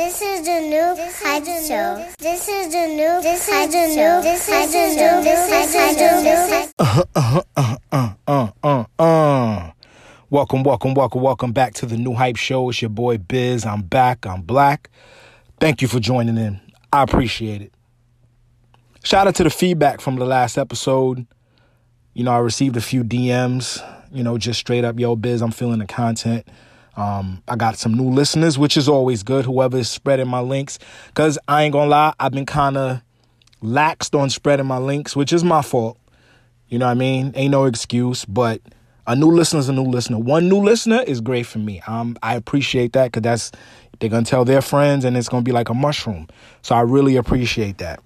This is the new hype show. This is the new hype show. This is the new this is the new uh, uh, uh, uh. Welcome, welcome, welcome, welcome back to the new hype show. It's your boy Biz. I'm back. I'm black. Thank you for joining in. I appreciate it. Shout out to the feedback from the last episode. You know, I received a few DMs, you know, just straight up, yo, Biz, I'm feeling the content. Um, I got some new listeners, which is always good. Whoever is spreading my links, because I ain't gonna lie, I've been kind of laxed on spreading my links, which is my fault. You know what I mean? Ain't no excuse, but a new listener is a new listener. One new listener is great for me. Um, I appreciate that because that's they're gonna tell their friends, and it's gonna be like a mushroom. So I really appreciate that.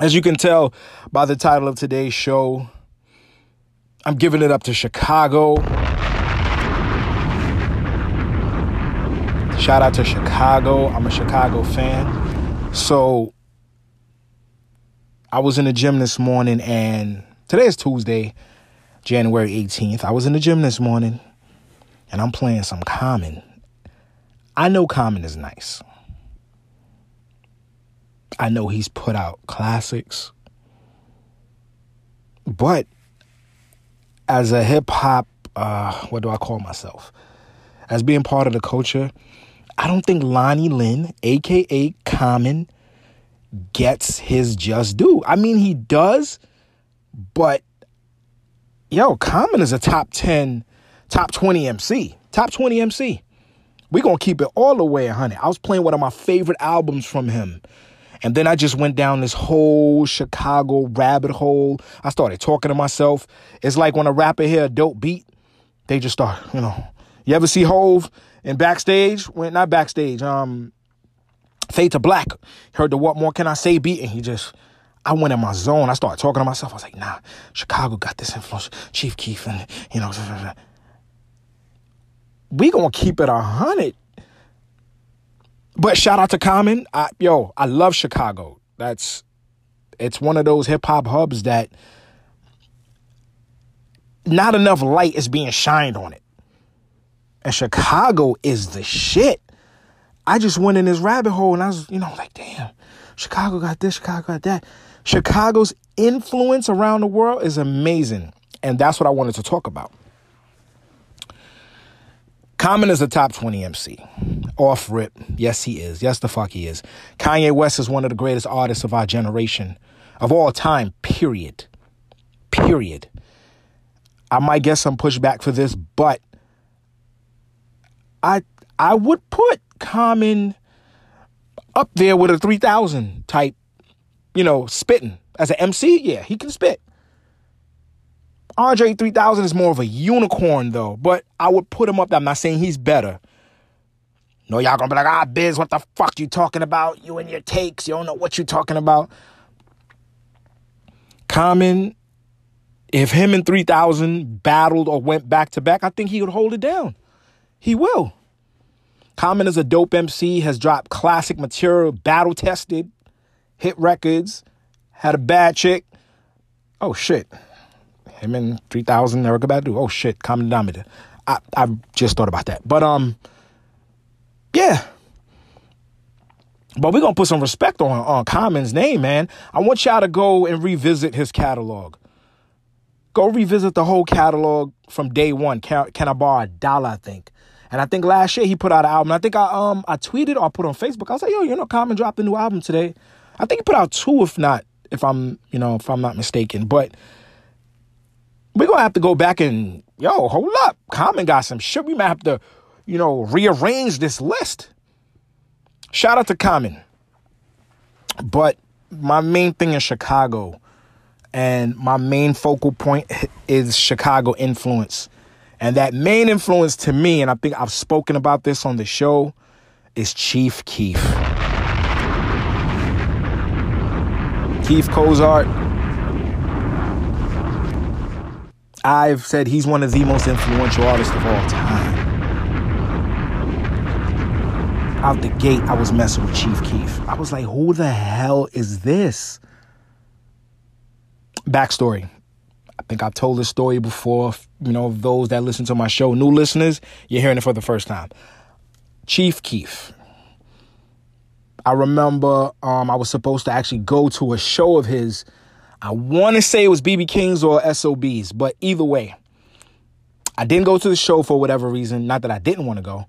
As you can tell by the title of today's show, I'm giving it up to Chicago. Shout out to Chicago. I'm a Chicago fan. So I was in the gym this morning and today is Tuesday, January 18th. I was in the gym this morning and I'm playing some Common. I know Common is nice. I know he's put out classics. But as a hip hop, uh, what do I call myself? As being part of the culture, I don't think Lonnie Lynn, aka Common, gets his just due. I mean, he does, but yo, Common is a top 10, top 20 MC. Top 20 MC. we going to keep it all the way 100. I was playing one of my favorite albums from him. And then I just went down this whole Chicago rabbit hole. I started talking to myself. It's like when a rapper hear a dope beat, they just start, you know. You ever see Hove in backstage? When not backstage, um, Fade to Black. Heard the What More Can I Say beat, and he just I went in my zone. I started talking to myself. I was like, nah, Chicago got this influence. Chief Keef and you know, we gonna keep it a hundred. But shout out to Common. I, yo, I love Chicago. That's it's one of those hip hop hubs that not enough light is being shined on it. And Chicago is the shit. I just went in this rabbit hole and I was, you know, like, damn, Chicago got this, Chicago got that. Chicago's influence around the world is amazing. And that's what I wanted to talk about. Common is a top 20 MC. Off rip. Yes, he is. Yes, the fuck he is. Kanye West is one of the greatest artists of our generation, of all time, period. Period. I might get some pushback for this, but I I would put Common up there with a 3000 type, you know, spitting. As an MC, yeah, he can spit. Andre 3000 is more of a unicorn, though, but I would put him up there. I'm not saying he's better. No, y'all gonna be like, ah, Biz, what the fuck you talking about? You and your takes, you don't know what you're talking about. Common, if him and 3000 battled or went back to back, I think he would hold it down. He will. Common is a dope MC, has dropped classic material, battle tested, hit records, had a bad chick. Oh shit. Him and 3000 Erykah Badu. Oh shit, Common Denominator. I I just thought about that. But um yeah. But we're gonna put some respect on on Common's name, man. I want y'all to go and revisit his catalog. Go revisit the whole catalog from day one. Can, can I borrow a dollar? I think. And I think last year he put out an album. I think I um I tweeted or I put on Facebook. I was like, yo, you know, Common dropped a new album today. I think he put out two, if not, if I'm, you know, if I'm not mistaken. But we're gonna have to go back and yo, hold up. Common got some shit. We might have to, you know, rearrange this list. Shout out to Common. But my main thing in Chicago and my main focal point is Chicago influence. And that main influence to me, and I think I've spoken about this on the show, is Chief Keef. Keith Cozart. I've said he's one of the most influential artists of all time. Out the gate, I was messing with Chief Keef. I was like, who the hell is this? Backstory I think I've told this story before. You know, those that listen to my show, new listeners, you're hearing it for the first time. Chief Keef, I remember um, I was supposed to actually go to a show of his. I want to say it was BB King's or SOBs, but either way, I didn't go to the show for whatever reason. Not that I didn't want to go.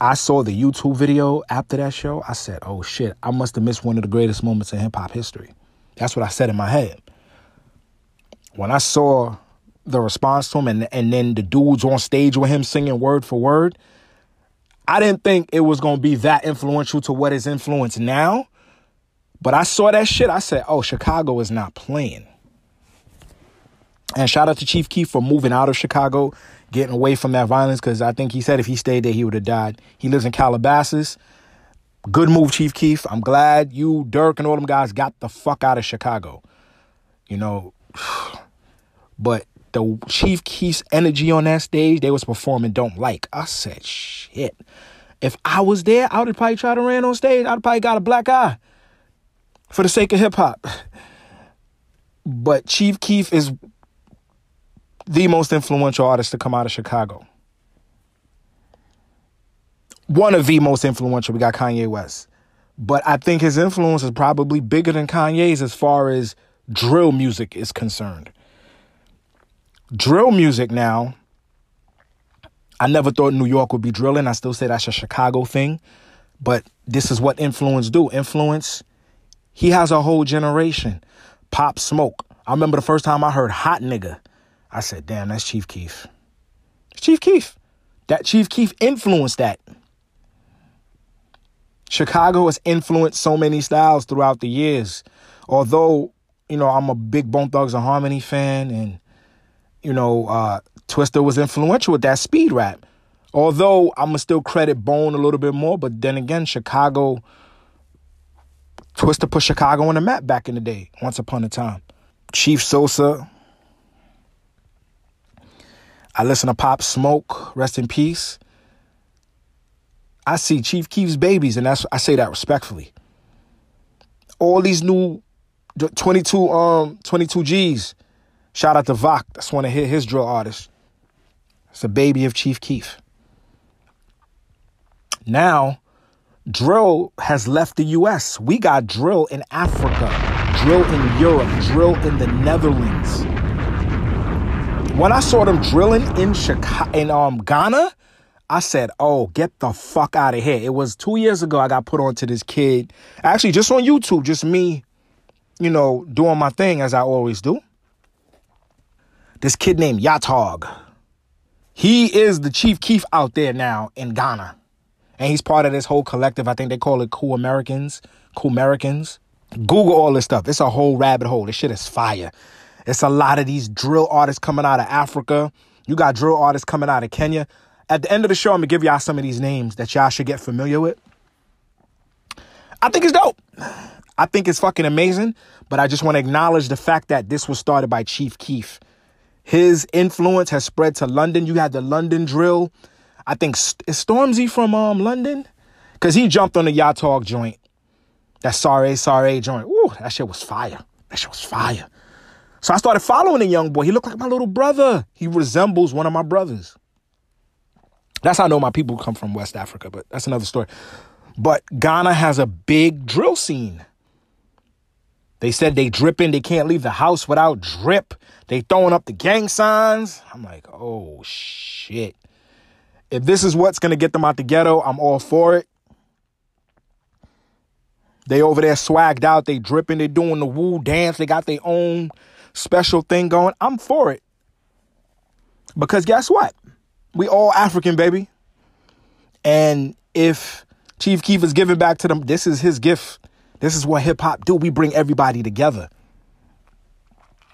I saw the YouTube video after that show. I said, oh shit, I must have missed one of the greatest moments in hip hop history. That's what I said in my head. When I saw the response to him and, and then the dudes on stage with him singing word for word, I didn't think it was going to be that influential to what is influenced now. But I saw that shit. I said, oh, Chicago is not playing. And shout out to Chief Keef for moving out of Chicago, getting away from that violence, because I think he said if he stayed there, he would have died. He lives in Calabasas. Good move, Chief Keef. I'm glad you, Dirk, and all them guys got the fuck out of Chicago. You know, but the Chief Keef's energy on that stage, they was performing Don't Like. I said, shit. If I was there, I would have probably try to ran on stage. I'd probably got a black eye for the sake of hip hop. But Chief Keef is the most influential artist to come out of Chicago. One of the most influential. We got Kanye West. But I think his influence is probably bigger than Kanye's as far as drill music is concerned. Drill music now, I never thought New York would be drilling. I still say that's a Chicago thing. But this is what influence do. Influence, he has a whole generation. Pop Smoke. I remember the first time I heard Hot Nigga. I said, damn, that's Chief Keef. Chief Keef. That Chief Keef influenced that. Chicago has influenced so many styles throughout the years. Although, you know, I'm a big Bone Thugs and Harmony fan, and, you know, uh, Twista was influential with that speed rap. Although I'm to still credit Bone a little bit more, but then again, Chicago, Twista put Chicago on the map back in the day, once upon a time. Chief Sosa, I listen to Pop Smoke, rest in peace. I see Chief Keef's babies, and that's I say that respectfully. All these new 22 um 22 G's. Shout out to Vok. That's one of his, drill artists. It's a baby of Chief Keef. Now, drill has left the US. We got drill in Africa, drill in Europe, drill in the Netherlands. When I saw them drilling in Chicago, in um Ghana, I said, "Oh, get the fuck out of here!" It was two years ago. I got put onto this kid, actually, just on YouTube, just me, you know, doing my thing as I always do. This kid named Yaw Tog. He is the Chief Keef out there now in Ghana, and he's part of this whole collective. I think they call it Kumericans. Cool Americans. Google all this stuff. It's a whole rabbit hole. This shit is fire. It's a lot of these drill artists coming out of Africa. You got drill artists coming out of Kenya. At the end of the show, I'm gonna give y'all some of these names that y'all should get familiar with. I think it's dope. I think it's fucking amazing, but I just want to acknowledge the fact that this was started by Chief Keef. His influence has spread to London. You had the London drill. I think is Stormzy from um London, cause he jumped on the Yaw Tog joint. That sorry, sorry joint. Ooh, that shit was fire. That shit was fire. So I started following the young boy. He looked like my little brother. He resembles one of my brothers. That's how I know my people come from West Africa, but that's another story. But Ghana has a big drill scene. They said they dripping, they can't leave the house without drip. They throwing up the gang signs. I'm like, oh shit. If this is what's gonna get them out the ghetto, I'm all for it. They over there swagged out, they dripping, they doing the woo dance, they got their own special thing going, I'm for it. Because guess what? We all African, baby. And if Chief Keef is giving back to them, this is his gift. This is what hip hop do. We bring everybody together.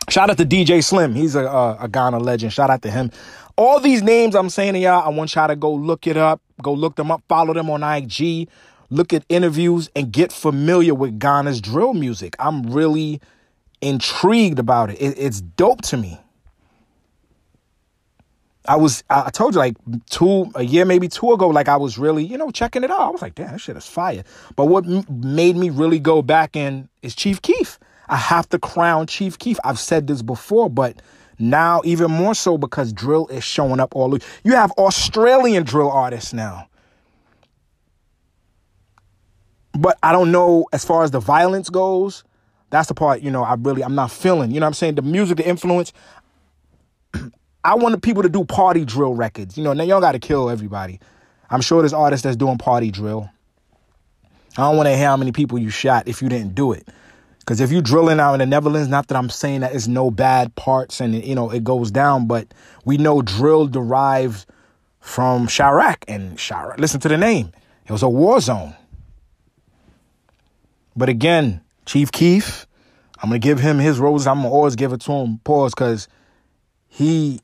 Shout out to DJ Slim. He's a, a, a Ghana legend. Shout out to him. All these names I'm saying to y'all, I want y'all to go look it up. Go look them up. Follow them on IG. Look at interviews and get familiar with Ghana's drill music. I'm really intrigued about it. it it's dope to me. I was I told you like two a year maybe two ago like I was really you know checking it out. I was like damn that shit is fire. But what m- made me really go back in is Chief Keef. I have to crown Chief Keef. I've said this before, but now even more so because drill is showing up all. You have Australian drill artists now. But I don't know as far as the violence goes. That's the part, you know, I really I'm not feeling. You know what I'm saying? The music, the influence. I wanted people to do party drill records. You know, now y'all gotta kill everybody. I'm sure there's artists that's doing party drill. I don't want to hear how many people you shot if you didn't do it. Because if you drilling out in the Netherlands, not that I'm saying that it's no bad parts and you know it goes down, but we know drill derives from Chiraq and Chiraq. Listen to the name; it was a war zone. But again, Chief Keef, I'm gonna give him his roses. I'm gonna always give it to him. Pause, because he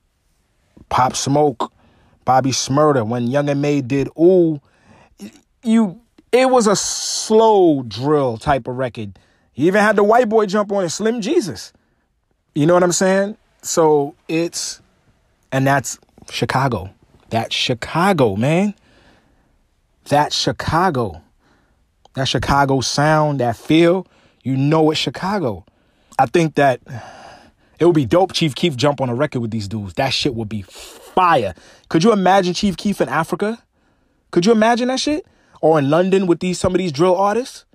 Pop Smoke, Bobby Shmurda, When Young M.A did Ooh, you it was a slow drill type of record. He even had the white boy jump on it, Slim Jesus. You know what I'm saying? So it's, and that's Chicago. That's Chicago, man. That's Chicago. That Chicago sound, that feel, you know it's Chicago. I think that it would be dope Chief Keef jump on a record with these dudes. That shit would be fire. Could you imagine Chief Keef in Africa? Could you imagine that shit? Or in London with these some of these drill artists?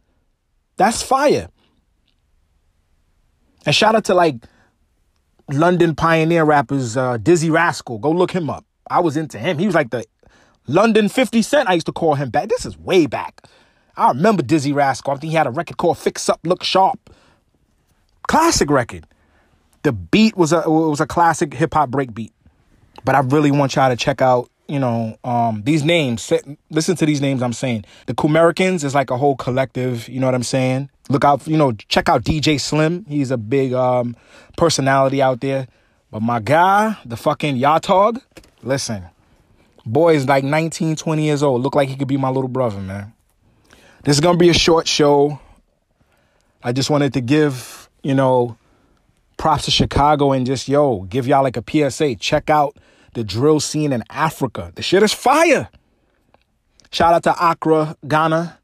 That's fire. And shout out to like London pioneer rappers, uh, Dizzee Rascal. Go look him up. I was into him. He was like the London 50 Cent. I used to call him back. This is way back. I remember Dizzee Rascal. I think he had a record called Fix Up, Look Sharp. Classic record. The beat was a was a classic hip hop break beat. But I really want y'all to check out you know, um, these names, listen to these names I'm saying. The Kumericans is like a whole collective, you know what I'm saying? Look out, you know, check out DJ Slim. He's a big um, personality out there. But my guy, the fucking Yaw Tog, listen, boy is like 19, 20 years old. Look like he could be my little brother, man. This is to be a short show. I just wanted to give, you know, props to Chicago and just, yo, give y'all like a PSA. Check out the drill scene in Africa. The shit is fire. Shout out to Accra, Ghana.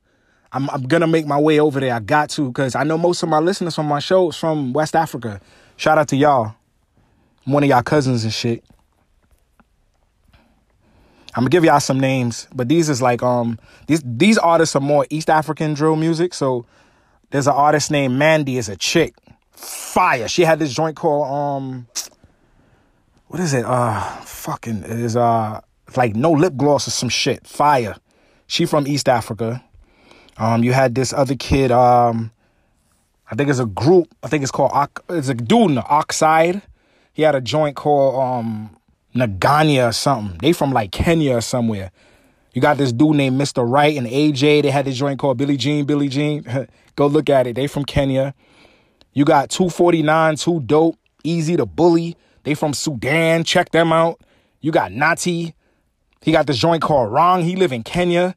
I'm, I'm gonna make my way over there. I got to because I know most of my listeners from my shows from West Africa. Shout out to y'all. I'm one of y'all cousins and shit. I'm gonna give y'all some names, but these is like um these these artists are more East African drill music. So there's an artist named Mandy, is a chick, fire. She had this joint called um what is it? Uh, fucking it is uh like no lip gloss or some shit. Fire. She from East Africa. Um, you had this other kid. Um, I think it's a group. I think it's called. It's a dude in the Oxide. He had a joint called um Naganya or something. They from like Kenya or somewhere. You got this dude named Mr. Wright and AJ. They had this joint called Billie Jean, Billie Jean. Go look at it. They from Kenya. You got 249, Too Dope, Easy to Bully. They from Sudan. Check them out. You got Nati. He got this joint called Wrong. He live in Kenya.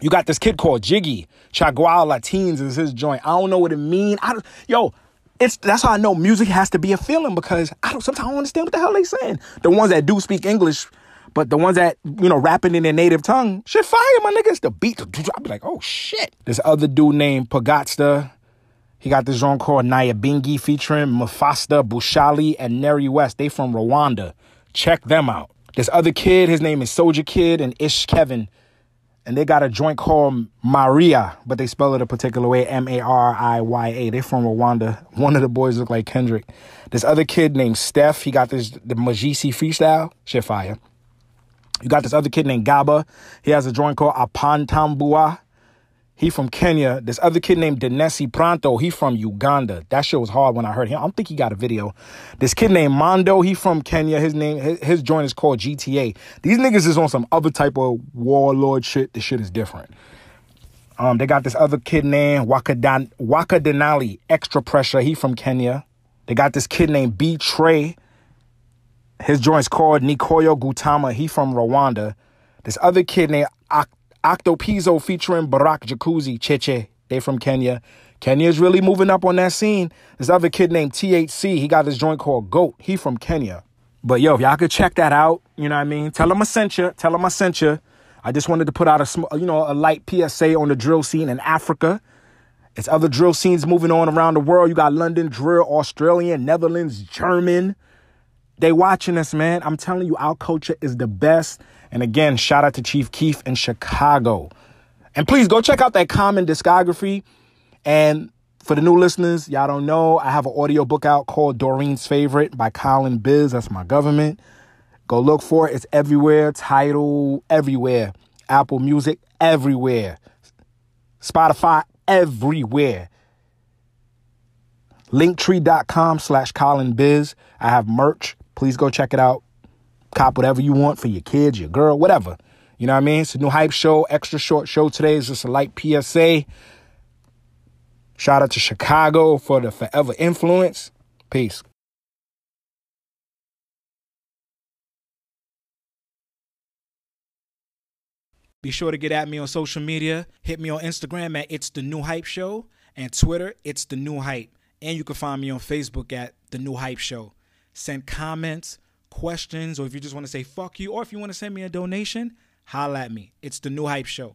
You got this kid called Jiggy. Chagua Latines is his joint. I don't know what it mean. I yo, it's that's how I know music has to be a feeling because I don't sometimes I don't understand what the hell they saying. The ones that do speak English, but the ones that you know rapping in their native tongue, shit fire, my niggas. The beat, I be like, oh shit. This other dude named Pagatsta. He got this song called Nyabingi featuring Mufasta Bushali and Neri West. They from Rwanda. Check them out. This other kid, his name is Soldier Kid and Ish Kevin. And they got a joint called Maria, but they spell it a particular way, M-A-R-I-Y-A. They from Rwanda. One of the boys look like Kendrick. This other kid named Steph, he got this the Majisi freestyle. Shit fire. You got this other kid named Gaba. He has a joint called Apantambua. He from Kenya. This other kid named Denesi Pronto. He from Uganda. That shit was hard when I heard him. I don't think he got a video. This kid named Mondo. He from Kenya. His name, his, his joint is called GTA. These niggas is on some other type of warlord shit. This shit is different. Um, they got this other kid named Wakadan Wakadinali. Extra pressure. He from Kenya. They got this kid named B Trey. His joint's called Nikoyo Gutama. He from Rwanda. This other kid named Ak- Octopizzo featuring Barack Jacuzzi, Cheche. They from Kenya. Kenya's really moving up on that scene. This other kid named THC, he got this joint called Goat. He from Kenya. But yo, if y'all could check that out, you know what I mean? Tell them I sent you. Tell them I sent you. I just wanted to put out a small, you know, a light PSA on the drill scene in Africa. It's other drill scenes moving on around the world. You got London drill, Australian, Netherlands, German. They watching us, man. I'm telling you, our culture is the best. And again, shout out to Chief Keef in Chicago. And please go check out that Common discography. And for the new listeners, y'all don't know, I have an audio book out called Doreen's Favorite by Colin Biz. That's my government. Go look for it. It's everywhere. Title everywhere. Apple Music, everywhere. Spotify, everywhere. Linktree.com slash Colin Biz. I have merch. Please go check it out. Cop whatever you want for your kids, your girl, whatever. You know what I mean? It's a new hype show, extra short show today. Is just a light PSA. Shout out to Chicago for the forever influence. Peace. Be sure to get at me on social media. Hit me on Instagram at It's The New Hype Show and Twitter, It's The New Hype. And you can find me on Facebook at The New Hype Show. Send comments, questions, or if you just want to say fuck you, or if you want to send me a donation, holla at me. It's The New Hype Show.